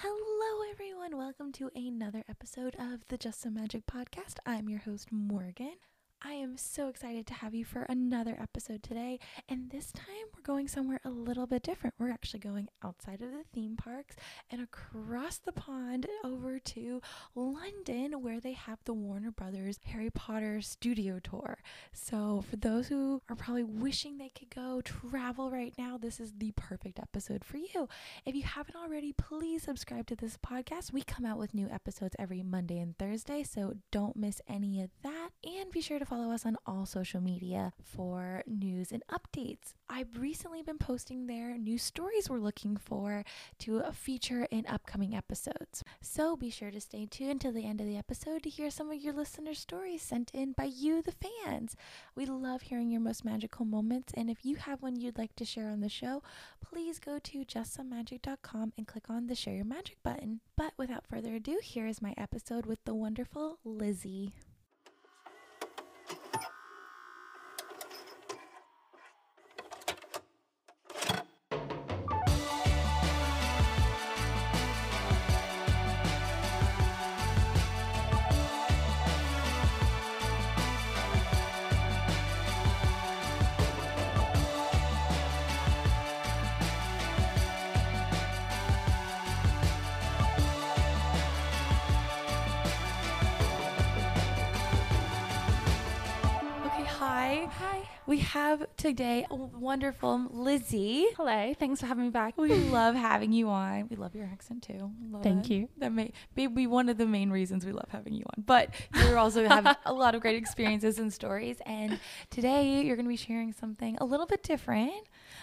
Hello, everyone. Welcome to another episode of the Just Some Magic podcast. I'm your host, Morgan. I am so excited to have you for another episode today. And this time we're going somewhere a little bit different. We're actually going outside of the theme parks and across the pond over to London, where they have the Warner Brothers Harry Potter studio tour. So, for those who are probably wishing they could go travel right now, this is the perfect episode for you. If you haven't already, please subscribe to this podcast. We come out with new episodes every Monday and Thursday, so don't miss any of that. And be sure to follow us on all social media for news and updates. I've recently been posting there new stories we're looking for to feature in upcoming episodes. So be sure to stay tuned till the end of the episode to hear some of your listener stories sent in by you, the fans. We love hearing your most magical moments, and if you have one you'd like to share on the show, please go to justsomemagic.com and click on the share your magic button. But without further ado, here is my episode with the wonderful Lizzie. Today wonderful Lizzie. Hello. Thanks for having me back. We love having you on. We love your accent too. Love Thank it. you. That may, may be one of the main reasons we love having you on. But you also have a lot of great experiences and stories. And today you're going to be sharing something a little bit different,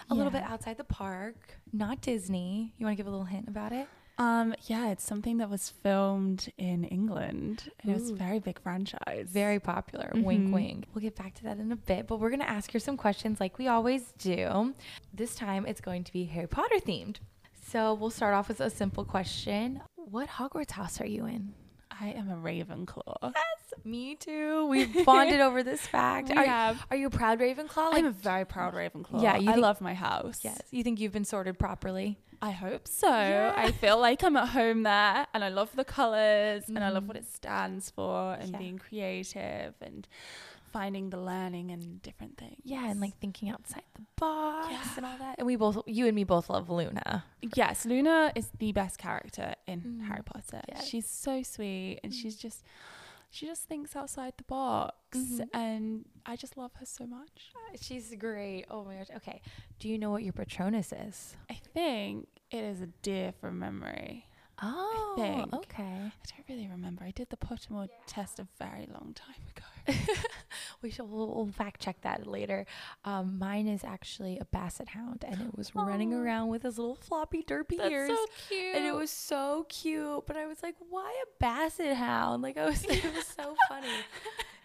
a little bit outside the park, not Disney. You want to give a little hint about it? Um, yeah, it's something that was filmed in England. And it was a very big franchise. Very popular. Wink, Mhm. wink. We'll get back to that in a bit, but we're going to ask her some questions like we always do. This time it's going to be Harry Potter themed. So we'll start off with a simple question What Hogwarts house are you in? I am a Ravenclaw. Yes, me too. We've bonded over this fact. We Are, have. are you a proud Ravenclaw? Like, I'm a very proud Ravenclaw. Yeah, you I think- love my house. yes. You think you've been sorted properly? I hope so. Yeah. I feel like I'm at home there and I love the colors and I love Mhm. what it stands for and Yeah. being creative and finding the learning and different things. Yeah, and like thinking outside the box Yeah. and all that. And we both, you and me both love Luna. Yes, Luna is the best character in Mm. Harry Potter. Yes. She's so sweet and Mm. she's just she just thinks outside the box Mhm. and I just love her so much. She's great. Oh my gosh. Okay. Do you know what your Patronus is? I think it is a deer from memory. Oh, think. okay. I don't really remember. I did the Pottermore test a very long time ago. we shall we'll, we'll fact check that later. Um, mine is actually a basset hound, and it was running around with his little floppy derpy That's ears. so cute. and it was so cute. But I was like, why a basset hound? Like I was, it was so funny.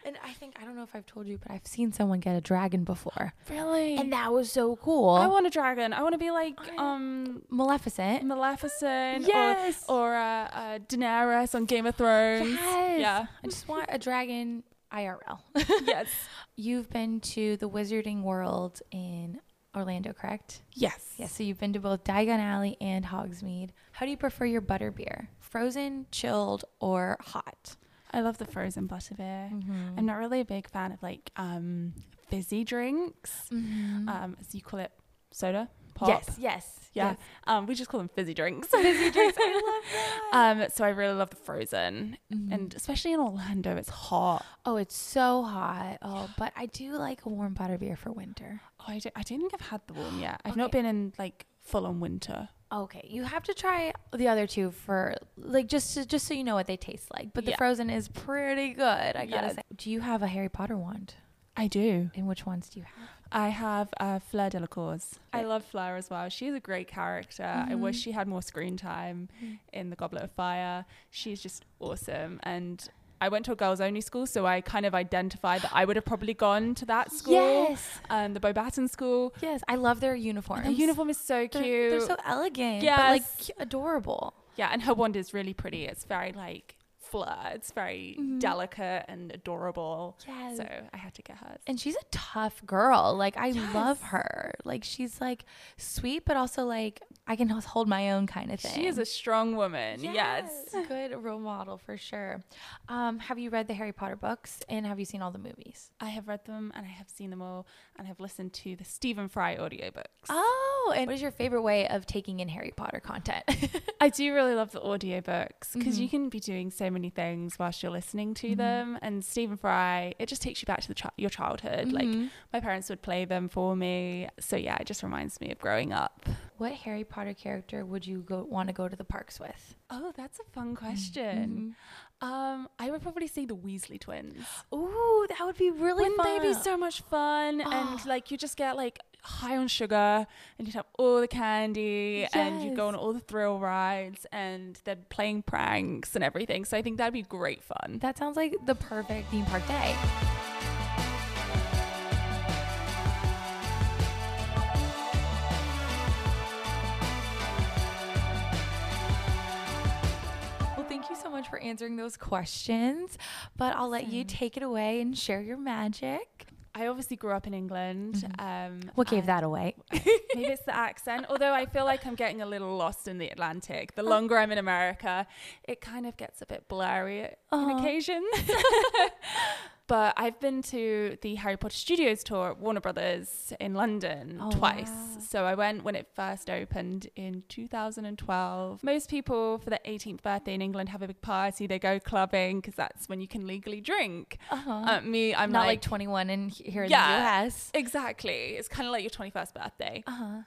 And I think I don't know if I've told you, but I've seen someone get a dragon before, really. and that was so cool. I want a dragon. I want to be like um Maleficent. Maleficent Yes. or or uh, uh, Daenerys on Game of Thrones. Yes. Yeah. I just want a dragon IRL. yes. You've been to the Wizarding World in Orlando, correct? Yes. Yes. So you've been to both Diagon Alley and Hogsmeade. How do you prefer your butterbeer? Frozen, chilled, or hot? I love the frozen butterbeer. Mm-hmm. I'm not really a big fan of like um fizzy drinks. Um, as you call it, soda, pop. Yes, yes, Yeah. yes. Um, we just call them fizzy drinks. Fizzy drinks. I love that. um, so I really love the frozen, Mhm. and especially in Orlando, it's hot. oh, it's so hot. Oh, but I do like a warm butterbeer for winter. Oh, I, do, I don't think I've had the warm yet. I've not been in like full on winter. Okay, you have to try the other two for like just to, just so you know what they taste like. But the Yeah. frozen is pretty good. I gotta say. Do you have a Harry Potter wand? I do. And which ones do you have? I have uh, Fleur Delacour. I love Fleur as well. She's a great character. I wish Mhm. she had more screen time in The Goblet of Fire. She's just awesome. And I went to a girls only school, so I kind of identified that I would have probably gone to that school. Yes, Um, the Beaubaton school. yes. I love their uniforms. The uniform is so They're, cute. they're so elegant. but like adorable. yeah, and her wand is really pretty. It's very like It's very Mhm. delicate and adorable. Yes. So I had to get hers. And she's a tough girl. Like I love her. Like she's like sweet, but also like I can hold my own kind of thing. she is a strong woman. Yes. good role model for sure. Um, have you read the Harry Potter books and have you seen all the movies? I have read them and I have seen them all and have listened to the Stephen Fry audiobooks. Oh, and what is your favorite way of taking in Harry Potter content? I do really love the audiobooks because you Mhm. can be doing so many things whilst you're listening to Mhm. them. And Stephen Fry, it just takes you back to the chi- your childhood. Like Mhm. my parents would play them for me. So yeah, it just reminds me of growing up. what Harry Potter character would you go want to go to the parks with? Oh, that's a fun question. Um, I would probably say the Weasley twins. Ooh, that would be really Wouldn't fun. they be so much fun? Oh. And like you just get like high on sugar and you'd have all the candy and you'd go on all the thrill rides and they're playing pranks and everything. So I think that'd be great fun. That sounds like the perfect theme park day. Well, thank you so much for answering those questions, but I'll let you take it away and share your magic. I obviously grew up in England. Mhm. Um, What gave that away? Maybe it's the accent. Although I feel like I'm getting a little lost in the Atlantic. The longer I'm in America, it kind of gets a bit blurry on Aw. but I've been to the Harry Potter Studios tour at Warner Brothers in London Oh, twice. wow. So I went when it first opened in 2012. Most people for their 18th birthday in England have a big party. They go clubbing because that's when you can legally drink. Uh-huh. Uh, me, I'm Not like, like 21 in here in Yeah. the US. Exactly. It's kind of like your 21st birthday. Uh-huh.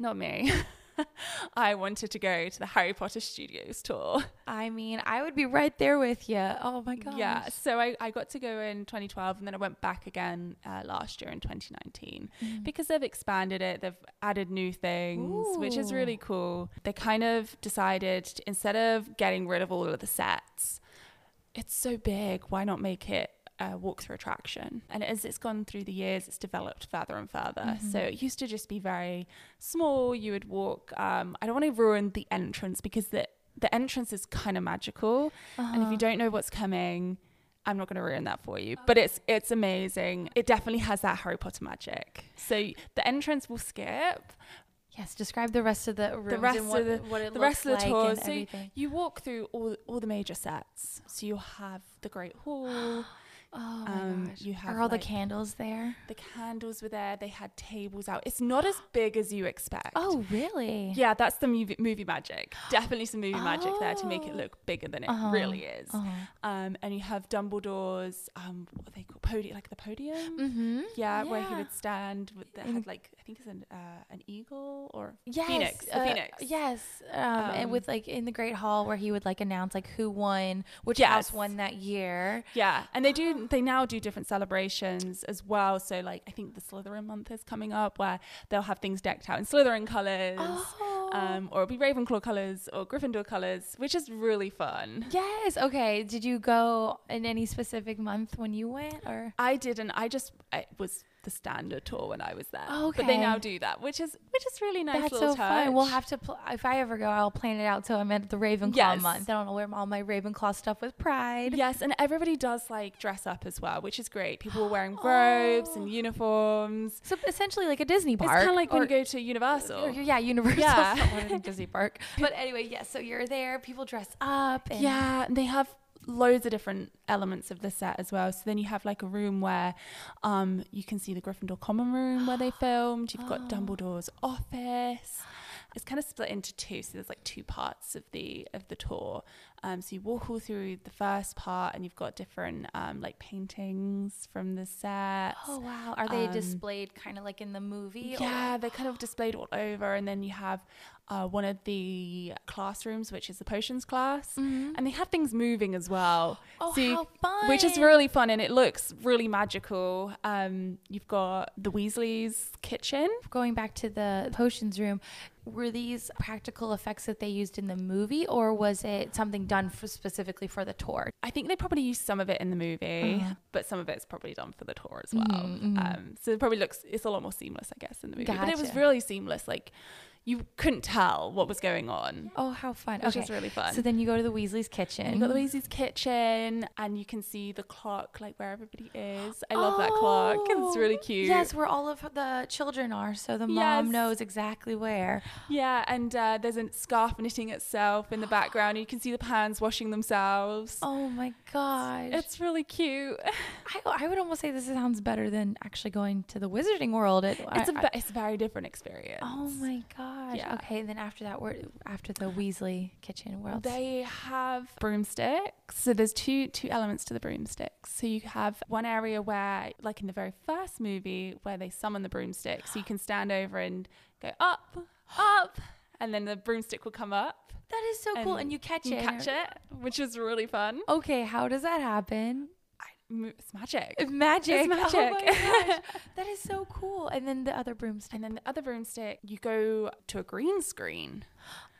Not me. I wanted to go to the Harry Potter Studios tour. I mean, I would be right there with you. Oh my god. Yeah. So I, I got to go in 2012 and then I went back again uh, last year in 2019 Mm. because they've expanded it. They've added new things, which is really cool. They kind of decided to, instead of getting rid of all of the sets, it's so big. Why not make it a walk-through attraction? And as it's gone through the years, it's developed further and further. Mhm. So it used to just be very small. You would walk. Um, I don't want to ruin the entrance because the the entrance is kind of magical, and if Uh-huh. you don't know what's coming. I'm not going to ruin that for you, but it's it's amazing. It definitely has that Harry Potter magic. So the entrance will skip, Yes, describe the rest of the rooms rest and what, of the- what it the rest of the like tour. So everything. You walk through all all the major sets. So you'll have the Great Hall. Oh my um, gosh. you have Are all like- the candles there? The candles were there. They had tables out. It's not as big as you expect. Oh, really? Yeah, that's the movie, movie magic. Definitely some movie magic there to make it Oh. look bigger than it Uh-huh. really is. Uh-huh. Um, and you have Dumbledore's um, what are they called? Podium, like the podium. Mm-hmm. Yeah, where he would stand with that had like I think it's an uh, an eagle or Yes, phoenix. Uh, phoenix. Yes, um, and Um, with like in the Great Hall where he would like announce like who won, which Yes. house won that year. Yeah, and they do. They now do different celebrations as well. So, like, I think the Slytherin month is coming up, where they'll have things decked out in Slytherin colors, Oh. um, or it'll be Ravenclaw colors or Gryffindor colors, which is really fun. yes. Okay. Did you go in any specific month when you went, or? I didn't. I just I was the standard tour when I was there. Oh, But they now do that, which is which is really nice. That's so fun. We'll have to. Pl- if I ever go, I'll plan it out so I'm at the Ravenclaw Yes. month. I don't know where all my Ravenclaw stuff with Pride. Yes, and everybody does like dress up as well, which is great. People are wearing robes and uniforms. So essentially, like a Disney park. It's kind of like when you go to Universal. or- yeah, Universal. Yeah. Yeah, Disney park. But anyway, yes. so you're there. People dress up. And Yeah, and they have loads of different elements of the set as well. So then you have like a room where um you can see the Gryffindor common room where they filmed. You've got Oh. Dumbledore's office. It's kind of split into two, so there's like two parts of the of the tour. Um, so you walk all through the first part, and you've got different um, like paintings from the set. Oh wow! Are they Um, displayed kind of like in the movie? or- Yeah, they're kind of displayed all over, and then you have uh, one of the classrooms, which is the potions class, Mhm. and they have things moving as well. Oh, So you- how fun! which is really fun and it looks really magical. Um, you've got the Weasleys' kitchen. going back to the potions room. Were these practical effects that they used in the movie, or was it something done for specifically for the tour? I think they probably used some of it in the movie, Uh-huh. but some of it's probably done for the tour as well. Mhm, mhm. Um, so it probably looks it's a lot more seamless, I guess, in the movie. But it was really seamless. Like you couldn't tell what was going on. Oh, how fun. Which okay. was really fun. So then you go to the Weasley's kitchen. You've got the Weasley's kitchen, and you can see the clock, like where everybody is. I love that clock. It's really Oh, cute. Yes, where all of the children are, so the mom Yes. knows exactly where. Yeah, and uh, there's a scarf knitting itself in the background. You can see the pans washing themselves. Oh my gosh. It's really cute. I, I would almost say this sounds better than actually going to the Wizarding World. It, It's a I- it's a very different experience. Oh my gosh. Yeah. Okay, then after that, we're after the Weasley kitchen. Where else? They have broomsticks. So there's two two elements to the broomsticks. So you have one area where, like in the very first movie, where they summon the broomsticks, So you can stand over and go up, up, and then the broomstick will come up. that is so cool, and you catch you it. catch it, which is really fun. Okay, how does that happen? It's magic. Magic. It's magic. Oh that is so cool. And then the other broomstick. And then the other broomstick, you go to a green screen.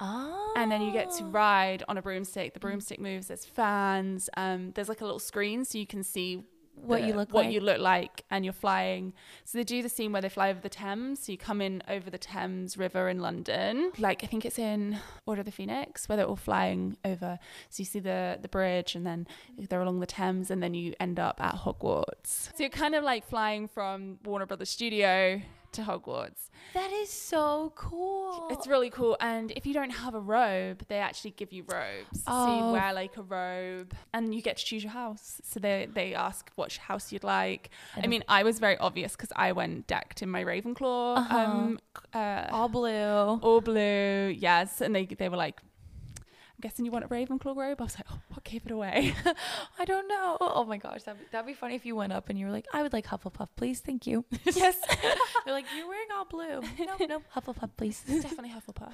Oh. and then you get to ride on a broomstick. The broomstick moves. There's fans. Um, there's like a little screen so you can see What you look what like. you look like, and you're flying. So they do the scene where they fly over the Thames. So you come in over the Thames River in London. Like I think it's in Order of the Phoenix where they're all flying over. So you see the the bridge, and then they're along the Thames, and then you end up at Hogwarts. So you're kind of like flying from Warner Brothers Studio to Hogwarts. That is so cool. It's really cool. And if you don't have a robe, they actually give you robes. So Oh. you wear like a robe and you get to choose your house. So they, they ask what house you'd like. I And- mean, I was very obvious because I went decked in my Ravenclaw. Uh-huh. Um, uh, all blue. all blue. Yes. And they, they were like, I'm guessing you want a Ravenclaw robe? I was like, oh, I'll give it away. I don't know. Oh my gosh, that'd be, that'd be funny if you went up and you were like, I would like Hufflepuff, please. Thank you. yes. They're like, you're wearing all blue. No, no, Hufflepuff, please. It's definitely Hufflepuff.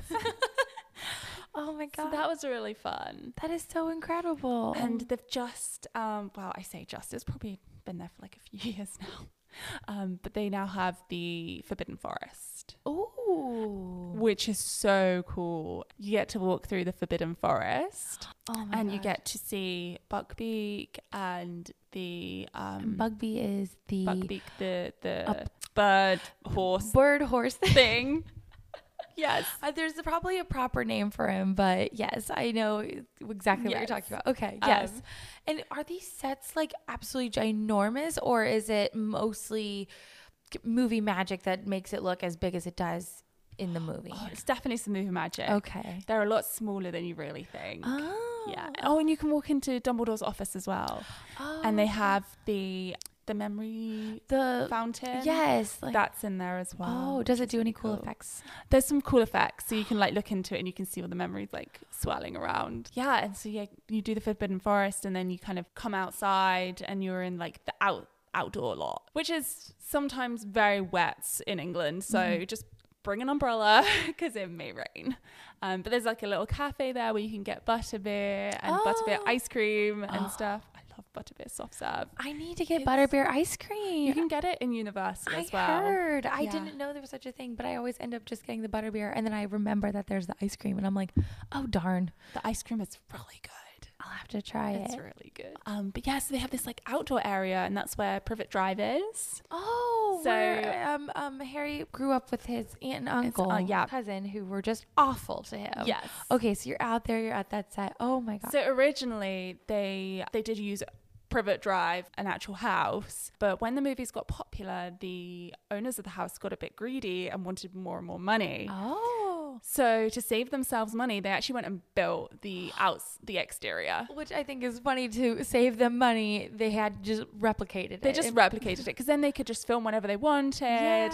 oh my so god. that was really fun. that is so incredible. and they've just um well i say just it's probably been there for like a few years now um but they now have the forbidden forest Ooh. which is so cool you get to walk through the forbidden forest Oh my and you get to see buckbeak and the um Bugby is the buckbeak the the bird horse bird horse thing. yes Uh, there's probably a proper name for him, but yes, I know exactly what you're talking about. Okay, yes. Um, and are these sets like absolutely ginormous, or is it mostly movie magic that makes it look as big as it does in the movie? oh, it's definitely some movie magic okay. they're a lot smaller than you really think Oh. Yeah. Oh, and you can walk into Dumbledore's office as well, and they oh. have the the memory the fountain. yes. Like, that's in there as well. oh, does it do any really cool effects? There's some cool effects, so you can like look into it and you can see all the memories like swirling around. Yeah, and so yeah, you do the Forbidden Forest, and then you kind of come outside, and you're in like the out outdoor lot, which is sometimes very wet in England. So Mhm. just bring an umbrella because it may rain. Um, but there's like a little cafe there where you can get butterbeer and butterbeer Oh. ice cream and Oh. stuff. I love butterbeer soft serve. I need to get It's- butterbeer ice cream. You can get it in Universal I as well. heard. I Yeah. didn't know there was such a thing, but I always end up just getting the butterbeer, and then I remember that there's the ice cream, and I'm like, oh darn, The ice cream is really good. I'll have to try It's it. It's really good. Um, but yeah, so they have this like outdoor area, and that's where Privet Drive is. Oh, So- where um um Harry grew up with his aunt and uncle, uh, yeah. cousin, who were just awful to him. yes. Okay, so you're out there, you're at that set. Oh my god. So originally they they did use Privet Drive, an actual house, but when the movies got popular, the owners of the house got a bit greedy and wanted more and more money. oh. So to save themselves money, they actually went and built the outs the exterior. Which I think is funny to save them money. They had just replicated They it. just replicated it because then they could just film whenever they wanted,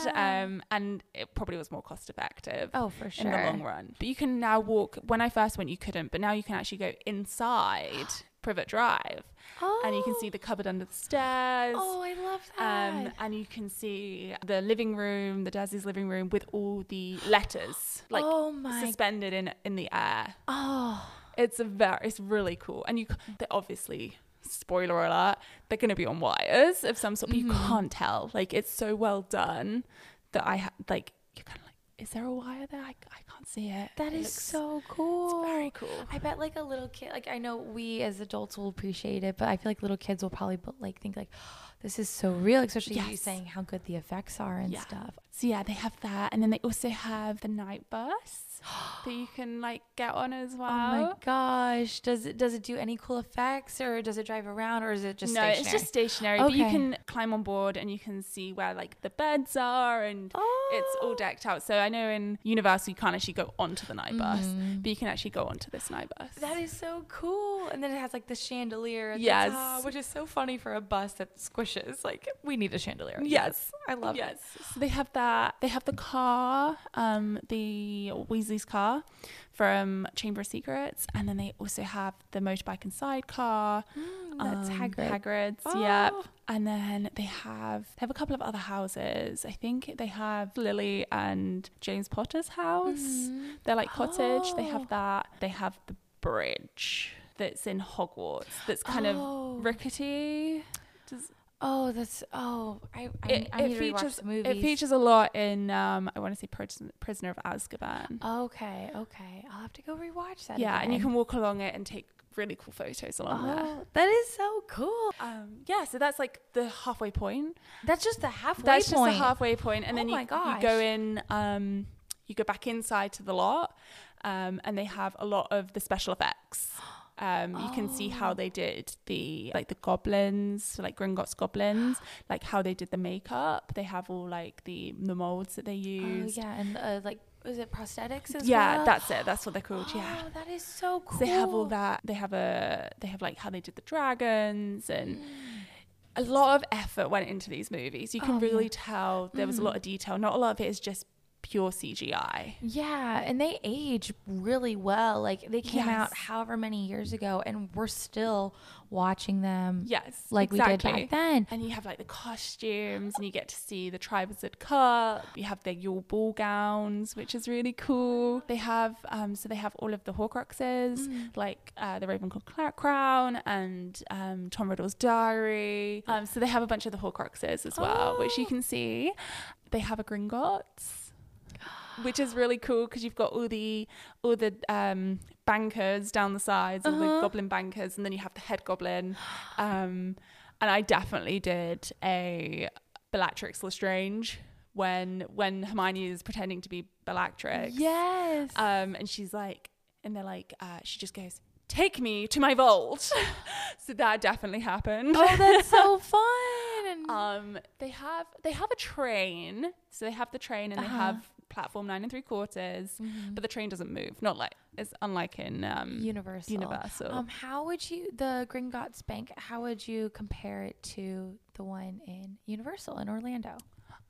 Yeah. um, and it probably was more cost effective. Oh, for sure. in the long run. But you can now walk. When I first went, you couldn't, but now you can actually go inside Privet Drive, Oh. and you can see the cupboard under the stairs. Oh, I love that. Um, and you can see the living room, the Dursleys' living room, with all the letters like oh suspended in in the air. oh. It's a very, it's really cool, and you they obviously. Spoiler alert! They're going to be on wires of some sort, but you Mhm. can't tell. Like it's so well done that I ha- like. You're kind of like, is there a wire there? I, I can't see it. That It is looks- so cool. It's very cool. I bet like a little kid, like I know we as adults will appreciate it, but I feel like little kids will probably like think like, this is so real, especially you saying how good the effects are and Yeah. stuff. So yeah, they have that, and then they also have the Knight Bus that you can like get on as well. Oh my gosh! Does it does it do any cool effects, or does it drive around, or is it just no, stationary? it's just stationary. But you can climb on board and you can see where like the beds are and it's all Oh. decked out. So I know in Universal you can't actually go onto the Knight Bus, Mhm. but you can actually go onto this Knight Bus. That is so cool. And then it has like the chandelier at Yes. the top, which is so funny for a bus that squishes. Like we need a chandelier. Yes. I love yes. it. So they have that. They have the car, um, the Weasley's car from Chamber of Secrets, and then they also have the motorbike and sidecar. Mm, that's um, Hagrid. Hagrid's, Oh. yep. And then they have they have a couple of other houses. I think they have Lily and James Potter's house. Mhm. They're like cottage. They Oh. have that. They have the bridge that's in Hogwarts. That's kind Oh. of rickety. Does, Oh, that's oh. I I, it, I it need to rewatch features movies. it features a lot in um I want to say Pris- Prisoner of Azkaban. Okay, okay. I'll have to go rewatch that. yeah, and you can walk along it and take really cool photos along there. Oh, that is so cool. Um, yeah, so that's like the halfway point. That's just the halfway That's just point. the halfway point, and Oh then you, my you go in. Um, you go back inside to the lot, um, and they have a lot of the special effects. Um, you can see how Oh. they did the like the goblins, like Gringotts goblins, like how they did the makeup. They have all like the the molds that they Oh use. yeah, and uh, like is it prosthetics as yeah, well? Yeah, that's it. That's what they're called. yeah. Oh, that is so cool. So they have all that. They have a. They have like how they did the dragons and Mm. a lot of effort went into these movies. You can Oh, yeah. really tell there was a lot Mhm. of detail. Not a lot of it is just pure CGI. Yeah, and they age really well. Like they came out however many years ago, and we're still watching them Yes, like we did back then. And you have like the costumes, and you get to see the Triwizard Cup. You have their Yule ball gowns, which is really cool. They have um, so they have all of the Horcruxes, Mm. like uh, the Ravenclaw cla- crown and um, Tom Riddle's diary. Um, so they have a bunch of the Horcruxes as well, which you Oh. can see. They have a Gringotts. Which is really cool because you've got all the all the um, bankers down the sides, all the Uh-huh. goblin bankers, and then you have the head goblin. Um, and I definitely did a Bellatrix Lestrange when when Hermione is pretending to be Bellatrix. Yes. Um, and she's like, and they're like, uh, she just goes, "Take me to my vault." so that definitely happened. oh, that's so fun. Um, they have they have a train, so they have the train and they Uh-huh. have platform nine and three quarters, Mhm. but the train doesn't move. Not like it's unlike in um, Universal. Universal. Um, how would you the Gringotts Bank? How would you compare it to the one in Universal in Orlando?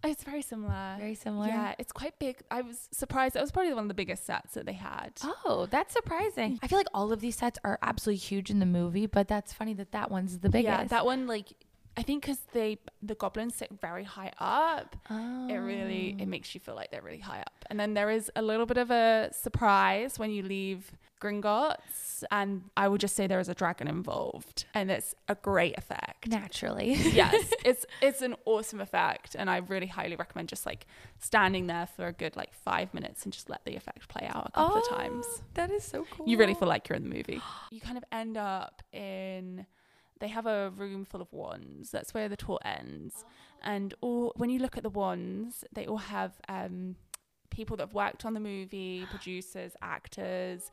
it's very similar. Very similar. Yeah, it's quite big. I was surprised. That was probably one of the biggest sets that they had. Oh, that's surprising. I feel like all of these sets are absolutely huge in the movie, but that's funny that that one's the biggest. Yeah, that one like I think because they the goblins sit very high up, oh. it really oh. it makes you feel like they're really high up. And then there is a little bit of a surprise when you leave Gringotts, and I would just say there is a dragon involved, and it's a great effect. naturally. yes, it's it's an awesome effect, and I really highly recommend just like standing there for a good like five minutes and just let the effect play out a couple of times. Oh, That is so cool. You really feel like you're in the movie. You kind of end up in. They have a room full of wands. That's where the tour ends, and all when you look at the wands, they all have um, people that have worked on the movie, producers, actors,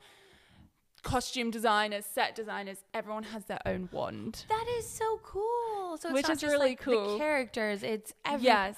costume designers, set designers. Everyone has their own wand. That is so cool. So it's Which not is just, really like, cool. The characters, it's every Yes.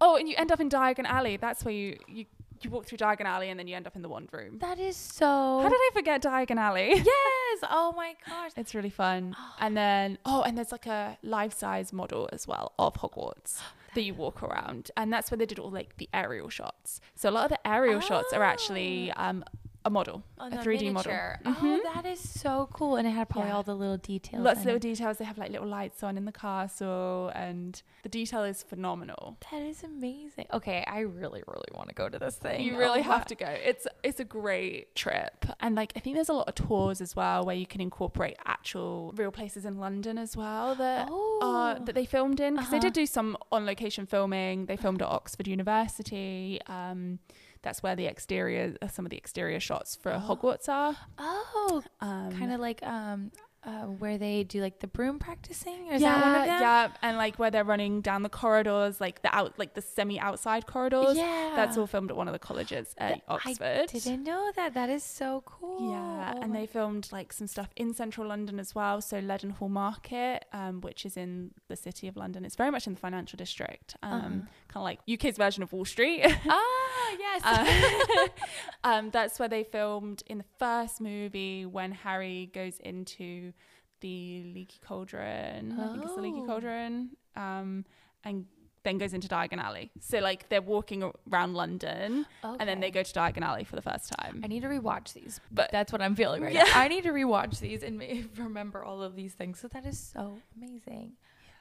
Oh, and you end up in Diagon Alley. That's where you you you walk through Diagon Alley, and then you end up in the wand room. That is so. How did I forget Diagon Alley? Yes. Oh my gosh. It's really fun. And then, oh, and there's like a life size model as well of Hogwarts that you walk around. And that's where they did all like the aerial shots. So a lot of the aerial shots are actually um, a model, a 3D model. Oh, Mhm. that is so cool. And it had probably Yeah. all the little details. Lots of little it. details. They have like little lights on in the castle, and the detail is phenomenal. That is amazing. Okay, I really, really want to go to this thing. You really Oh, have to go. It's it's a great trip, and like I think there's a lot of tours as well where you can incorporate actual real places in London as well that Oh. uh, that they filmed in because they Uh-huh. did do some on location filming. They filmed at Oxford University. Um, that's where the exterior, uh, some of the exterior shots for Hogwarts are. Oh, Um, kind of like um, uh, where they do like the broom practicing? Is that one of them? yeah, and like where they're running down the corridors, like the out, like the semi-outside corridors. Yeah. That's all filmed at one of the colleges at Th- I Oxford. Didn't know that. That is so cool. Yeah, Oh and they filmed like some stuff in central London as well. So Leadenhall Market, um, which is in the city of London, it's very much in the financial district, um, Uh-huh. Kind of like UK's version of Wall Street. Ah, yes. Uh, um, that's where they filmed in the first movie when Harry goes into the leaky cauldron. I think it's the leaky Oh. cauldron. Um, and then goes into Diagon Alley. So like they're walking around London and then they go to Diagon Alley for the first time. I need to rewatch these, But- that's what I'm feeling right Yeah. now. I need to rewatch these and remember all of these things. So that is so amazing.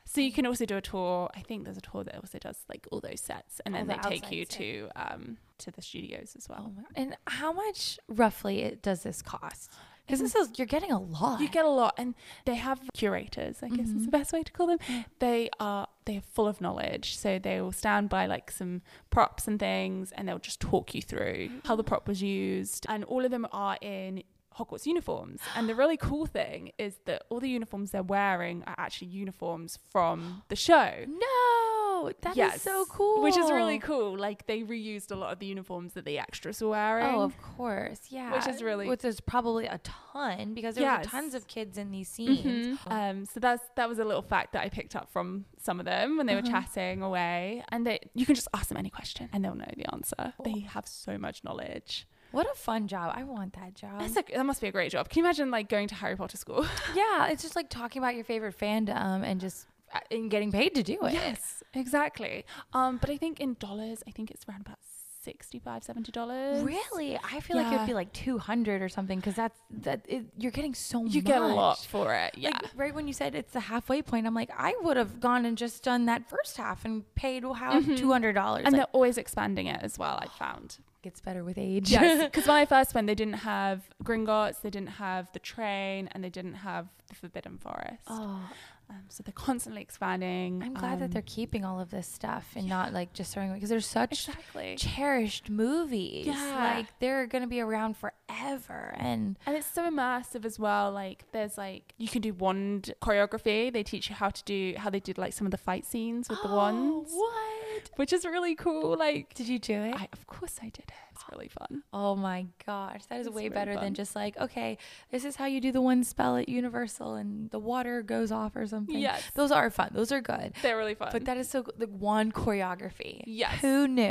So you can also do a tour. I think there's a tour that also does like all those sets, and All then the they take you sets. to um to the studios as well. Oh! And how much roughly it, does this cost? Because this is you're getting a lot. You get a lot, and they have curators. I guess is Mhm. the best way to call them. They are they are full of knowledge, so they will stand by like some props and things, and they'll just talk you through how the prop was used, and all of them are in. Hogwarts uniforms, and the really cool thing is that all the uniforms they're wearing are actually uniforms from the show. no, that is Yes, so cool. Which is really cool. Like they reused a lot of the uniforms that the extras were wearing. Oh, of course, yeah. Which is really- which is probably a ton because there were tons of kids in these scenes. Mhm. Um, so that's that was a little fact that I picked up from some of them when they were Uh-huh. chatting away, and they you can just ask them any question and they'll know the answer. Cool. They have so much knowledge. What a fun job! I want that job. That's a, that must be a great job. Can you imagine like going to Harry Potter school? yeah, it's just like talking about your favorite fandom and just uh, and getting paid to do it. yes, exactly. Um, but I think in dollars, I think it's around about 65 70 dollars. Really, I feel like it'd be like two hundred or something because that's that it, you're getting so much. You much. get a lot for it. Yeah. Like right when you said it's the halfway point, I'm like, I would have gone and just done that first half and paid how Mhm. two hundred dollars. and Like, they're always expanding it as well. I found. Gets better with age. Yes, because when I first went, they didn't have Gringotts, they didn't have the train, and they didn't have the Forbidden Forest. oh, Um, so they're constantly expanding. I'm glad that um, they're keeping all of this stuff and not like just throwing away because they're such exactly. cherished movies. Yeah. Like they're gonna be around forever. And And it's so immersive as well. Like there's like you can do wand choreography. They teach you how to do how they did like some of the fight scenes with the wands, What? which is really cool. Like Did you do it? I, of course I did it. It's really fun. Oh my gosh, that is It's way really better fun. than just like, okay, this is how you do the one spell at Universal and the water goes off or something. Yes, Those are fun. Those are good. they're really fun. But that is so. The wand choreography. yes, Who knew?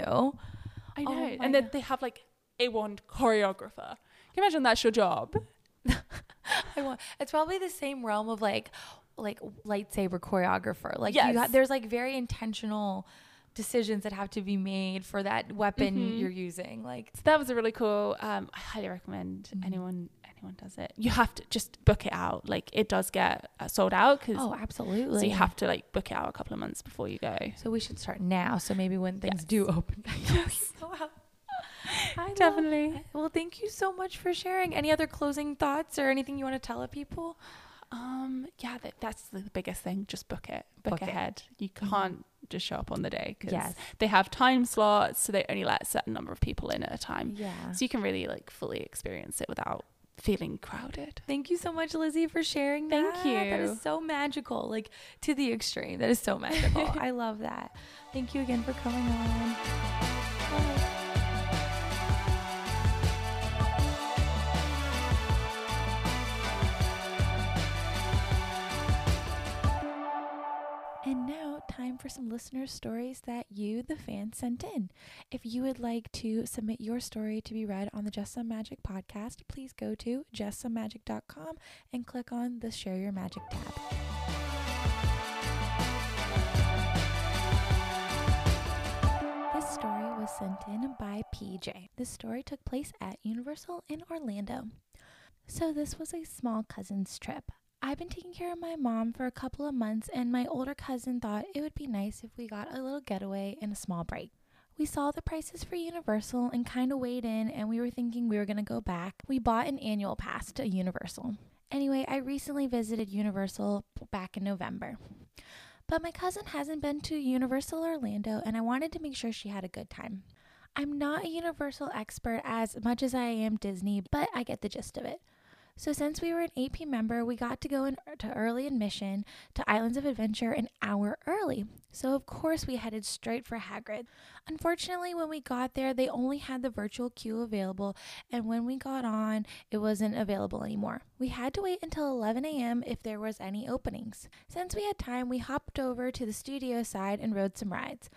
I Oh know. my and then they have like a wand choreographer. Can you imagine that's your job? I want, it's probably the same realm of like, like lightsaber choreographer. Like Yes. you got, there's like very intentional decisions that have to be made for that weapon Mhm. you're using. Like, So that was a really cool. Um, I highly recommend Mhm. anyone anyone does it. You have to just book it out. Like it does get uh, sold out because oh, absolutely. so you have to like book it out a couple of months before you go. So we should start now. So maybe when things Yes. do open Yes. I Definitely. it. Well, thank you so much for sharing. Any other closing thoughts or anything you want to tell people? Um, yeah, that, that's the biggest thing. Just book it. Book, Book it. ahead. You Mhm. can't just show up on the day because Yes. they have time slots, so they only let a certain number of people in at a time. Yeah. So you can really like fully experience it without feeling crowded. Thank you so much, Lizzie, for sharing Thank that. You. that is so magical, like to the extreme. That is so magical. I love that. Thank you again for coming on. For some listener stories that you, the fan, sent in. If you would like to submit your story to be read on the Just Some Magic podcast, please go to justsomemagic.com and click on the Share Your Magic tab. This story was sent in by PJ. This story took place at Universal in Orlando. So, this was a small cousin's trip. I've been taking care of my mom for a couple of months, and my older cousin thought it would be nice if we got a little getaway and a small break. We saw the prices for Universal and kind of weighed in, and we were thinking we were going to go back. We bought an annual pass to Universal. Anyway, I recently visited Universal back in November. But my cousin hasn't been to Universal Orlando, and I wanted to make sure she had a good time. I'm not a Universal expert as much as I am Disney, but I get the gist of it. So, since we were an AP member, we got to go into early admission to Islands of Adventure an hour early. So, of course, we headed straight for Hagrid. Unfortunately, when we got there, they only had the virtual queue available, and when we got on, it wasn't available anymore. We had to wait until 11 a.m. if there was any openings. Since we had time, we hopped over to the studio side and rode some rides.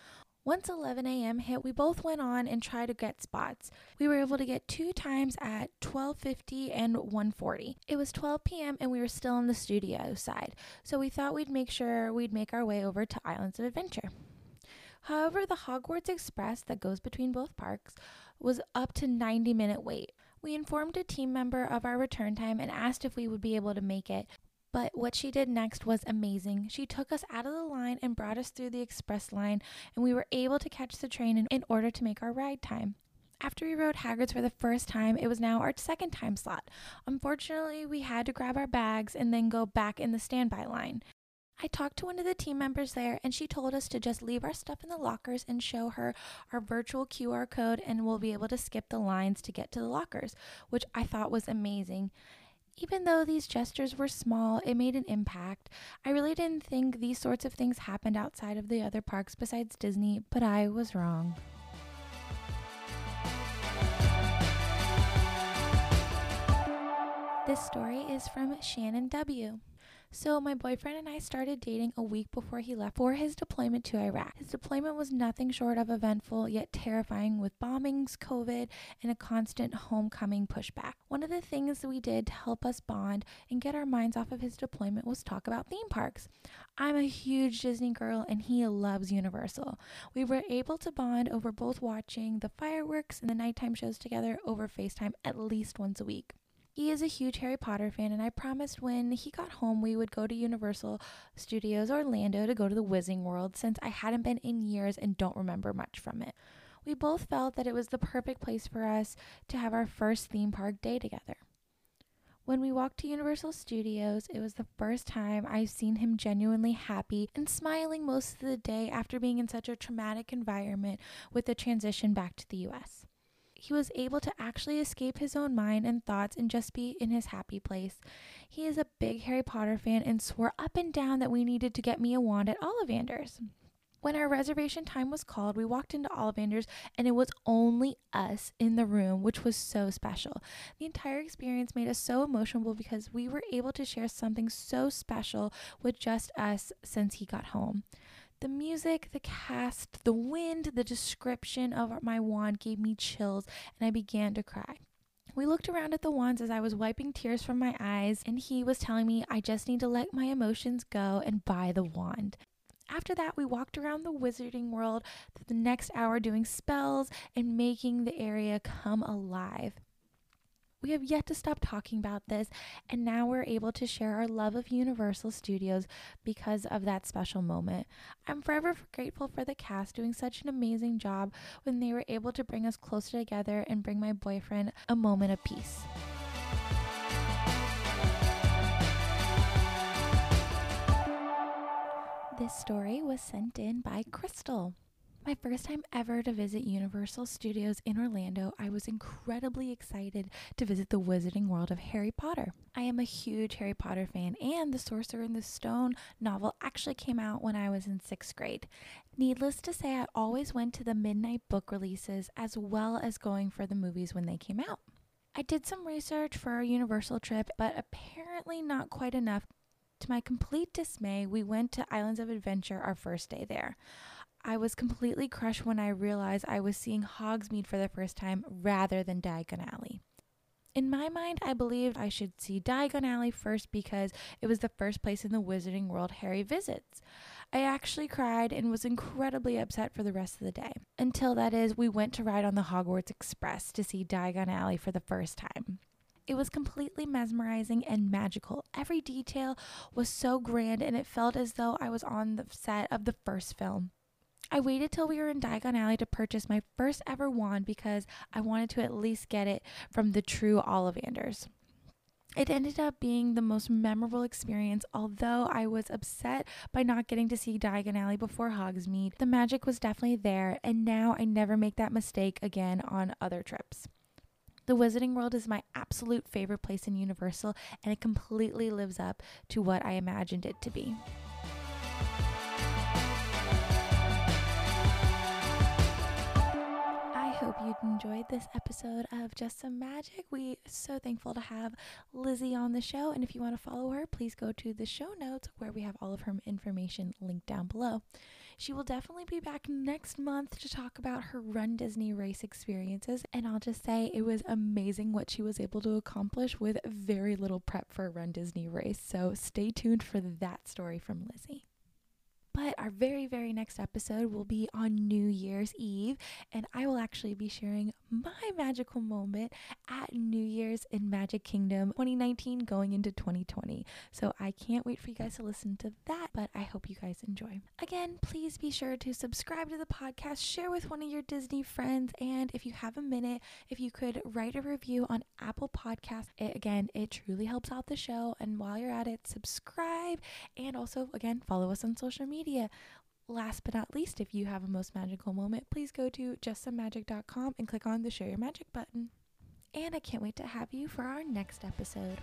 Once 11 a.m. hit, we both went on and tried to get spots. We were able to get two times at 12:50 and 1:40. It was 12 p.m. and we were still on the studio side, so we thought we'd make sure we'd make our way over to Islands of Adventure. However, the Hogwarts Express that goes between both parks was up to 90 minute wait. We informed a team member of our return time and asked if we would be able to make it, but what she did next was amazing. She took us out of the line and brought us through the express line, and we were able to catch the train in, in order to make our ride time. After we rode Hagrid's for the first time, it was now our second time slot. Unfortunately, we had to grab our bags and then go back in the standby line. I talked to one of the team members there, and she told us to just leave our stuff in the lockers and show her our virtual QR code, and we'll be able to skip the lines to get to the lockers, which I thought was amazing. Even though these gestures were small, it made an impact. I really didn't think these sorts of things happened outside of the other parks besides Disney, but I was wrong. This story is from Shannon W. So, my boyfriend and I started dating a week before he left for his deployment to Iraq. His deployment was nothing short of eventful, yet terrifying, with bombings, COVID, and a constant homecoming pushback. One of the things we did to help us bond and get our minds off of his deployment was talk about theme parks. I'm a huge Disney girl, and he loves Universal. We were able to bond over both watching the fireworks and the nighttime shows together over FaceTime at least once a week. He is a huge Harry Potter fan, and I promised when he got home we would go to Universal Studios Orlando to go to the Wizarding World since I hadn't been in years and don't remember much from it. We both felt that it was the perfect place for us to have our first theme park day together. When we walked to Universal Studios, it was the first time I've seen him genuinely happy and smiling most of the day after being in such a traumatic environment with the transition back to the US he was able to actually escape his own mind and thoughts and just be in his happy place. He is a big Harry Potter fan and swore up and down that we needed to get me a wand at Ollivander's. When our reservation time was called, we walked into Ollivander's and it was only us in the room, which was so special. The entire experience made us so emotional because we were able to share something so special with just us since he got home. The music, the cast, the wind, the description of my wand gave me chills, and I began to cry. We looked around at the wands as I was wiping tears from my eyes, and he was telling me I just need to let my emotions go and buy the wand. After that, we walked around the wizarding world for the next hour doing spells and making the area come alive. We have yet to stop talking about this, and now we're able to share our love of Universal Studios because of that special moment. I'm forever grateful for the cast doing such an amazing job when they were able to bring us closer together and bring my boyfriend a moment of peace. This story was sent in by Crystal. My first time ever to visit Universal Studios in Orlando, I was incredibly excited to visit the wizarding world of Harry Potter. I am a huge Harry Potter fan, and The Sorcerer and the Stone novel actually came out when I was in sixth grade. Needless to say, I always went to the midnight book releases as well as going for the movies when they came out. I did some research for our Universal trip, but apparently not quite enough. To my complete dismay, we went to Islands of Adventure our first day there. I was completely crushed when I realized I was seeing Hogsmeade for the first time rather than Diagon Alley. In my mind, I believed I should see Diagon Alley first because it was the first place in the wizarding world Harry visits. I actually cried and was incredibly upset for the rest of the day. Until that is, we went to ride on the Hogwarts Express to see Diagon Alley for the first time. It was completely mesmerizing and magical. Every detail was so grand, and it felt as though I was on the set of the first film. I waited till we were in Diagon Alley to purchase my first ever wand because I wanted to at least get it from the true Ollivanders. It ended up being the most memorable experience, although I was upset by not getting to see Diagon Alley before Hogsmeade. The magic was definitely there, and now I never make that mistake again on other trips. The Wizarding World is my absolute favorite place in Universal, and it completely lives up to what I imagined it to be. Hope you enjoyed this episode of Just Some Magic. We are so thankful to have Lizzie on the show, and if you want to follow her, please go to the show notes where we have all of her information linked down below. She will definitely be back next month to talk about her Run Disney race experiences. And I'll just say it was amazing what she was able to accomplish with very little prep for a Run Disney race. So stay tuned for that story from Lizzie. But our very, very next episode will be on New Year's Eve, and I will actually be sharing my magical moment at New Year's in Magic Kingdom 2019 going into 2020. So I can't wait for you guys to listen to that, but I hope you guys enjoy. Again, please be sure to subscribe to the podcast, share with one of your Disney friends, and if you have a minute, if you could write a review on Apple Podcasts, it, again, it truly helps out the show. And while you're at it, subscribe and also, again, follow us on social media media. Last but not least, if you have a most magical moment, please go to justsomemagic.com and click on the Share Your Magic button. And I can't wait to have you for our next episode.